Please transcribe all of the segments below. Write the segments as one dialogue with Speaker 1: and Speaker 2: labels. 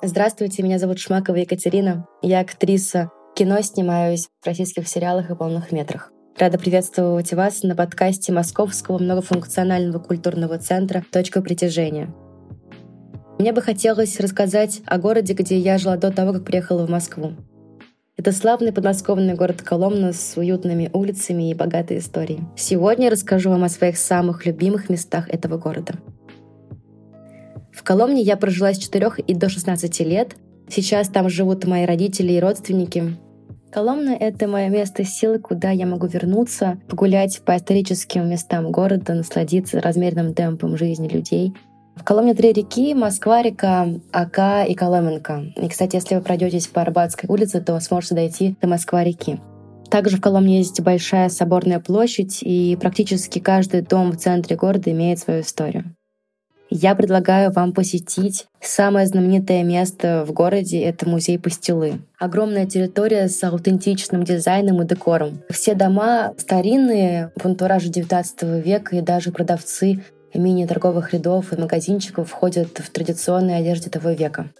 Speaker 1: Здравствуйте, меня зовут Шмакова Екатерина. Я актриса. Кино снимаюсь в российских сериалах и полных метрах. Рада приветствовать вас на подкасте Московского многофункционального культурного центра «Точка притяжения». Мне бы хотелось рассказать о городе, где я жила до того, как приехала в Москву. Это славный подмосковный город Коломна с уютными улицами и богатой историей. Сегодня я расскажу вам о своих самых любимых местах этого города — в Коломне я прожила с 4 и до 16 лет. Сейчас там живут мои родители и родственники. Коломна — это мое место силы, куда я могу вернуться, погулять по историческим местам города, насладиться размеренным темпом жизни людей. В Коломне три реки — Москва-река, Ака и Коломенка. И, кстати, если вы пройдетесь по Арбатской улице, то сможете дойти до Москва-реки. Также в Коломне есть большая соборная площадь, и практически каждый дом в центре города имеет свою историю я предлагаю вам посетить самое знаменитое место в городе — это музей Пастилы. Огромная территория с аутентичным дизайном и декором. Все дома старинные, в антураже 19 века, и даже продавцы мини-торговых рядов и магазинчиков входят в традиционной одежде того века.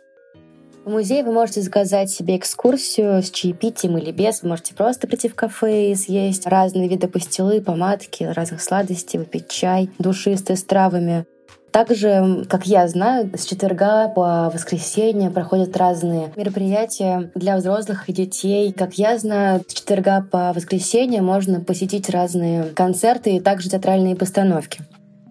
Speaker 1: В музее вы можете заказать себе экскурсию с чаепитием или без. Вы можете просто прийти в кафе и съесть разные виды пастилы, помадки, разных сладостей, выпить чай душистый с травами. Также, как я знаю, с четверга по воскресенье проходят разные мероприятия для взрослых и детей. Как я знаю, с четверга по воскресенье можно посетить разные концерты и также театральные постановки.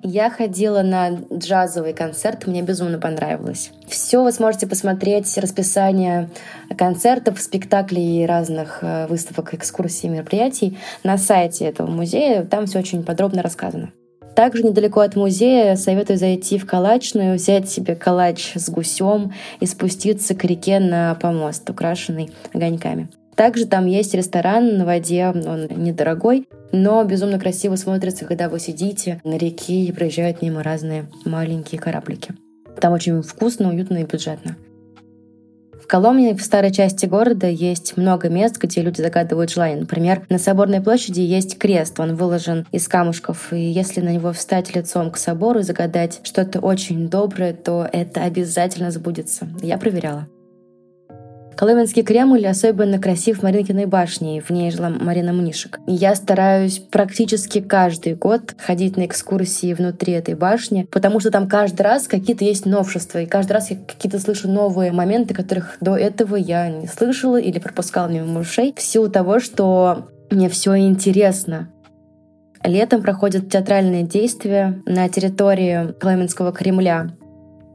Speaker 1: Я ходила на джазовый концерт, мне безумно понравилось. Все вы сможете посмотреть, расписание концертов, спектаклей и разных э, выставок, экскурсий, мероприятий на сайте этого музея. Там все очень подробно рассказано. Также недалеко от музея советую зайти в калачную, взять себе калач с гусем и спуститься к реке на помост, украшенный огоньками. Также там есть ресторан на воде, он недорогой, но безумно красиво смотрится, когда вы сидите на реке и проезжают мимо разные маленькие кораблики. Там очень вкусно, уютно и бюджетно. В Коломне, в старой части города, есть много мест, где люди загадывают желания. Например, на Соборной площади есть крест, он выложен из камушков, и если на него встать лицом к собору и загадать что-то очень доброе, то это обязательно сбудется. Я проверяла. Колыменский Кремль особенно красив Маринкиной башней, в ней жила Марина Мнишек. Я стараюсь практически каждый год ходить на экскурсии внутри этой башни, потому что там каждый раз какие-то есть новшества, и каждый раз я какие-то слышу новые моменты, которых до этого я не слышала или пропускала мимо ушей, в силу того, что мне все интересно. Летом проходят театральные действия на территории Коломенского Кремля.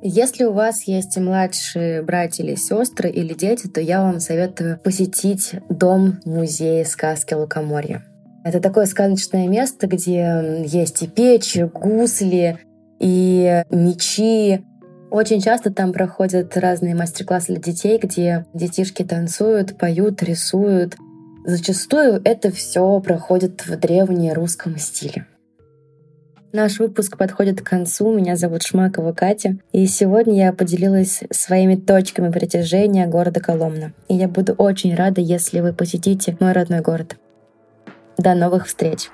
Speaker 1: Если у вас есть младшие братья или сестры или дети, то я вам советую посетить дом музея сказки Лукоморья. Это такое сказочное место, где есть и печь, и гусли, и мечи. Очень часто там проходят разные мастер-классы для детей, где детишки танцуют, поют, рисуют. Зачастую это все проходит в древнерусском стиле. Наш выпуск подходит к концу. Меня зовут Шмакова Катя. И сегодня я поделилась своими точками притяжения города Коломна. И я буду очень рада, если вы посетите мой родной город. До новых встреч!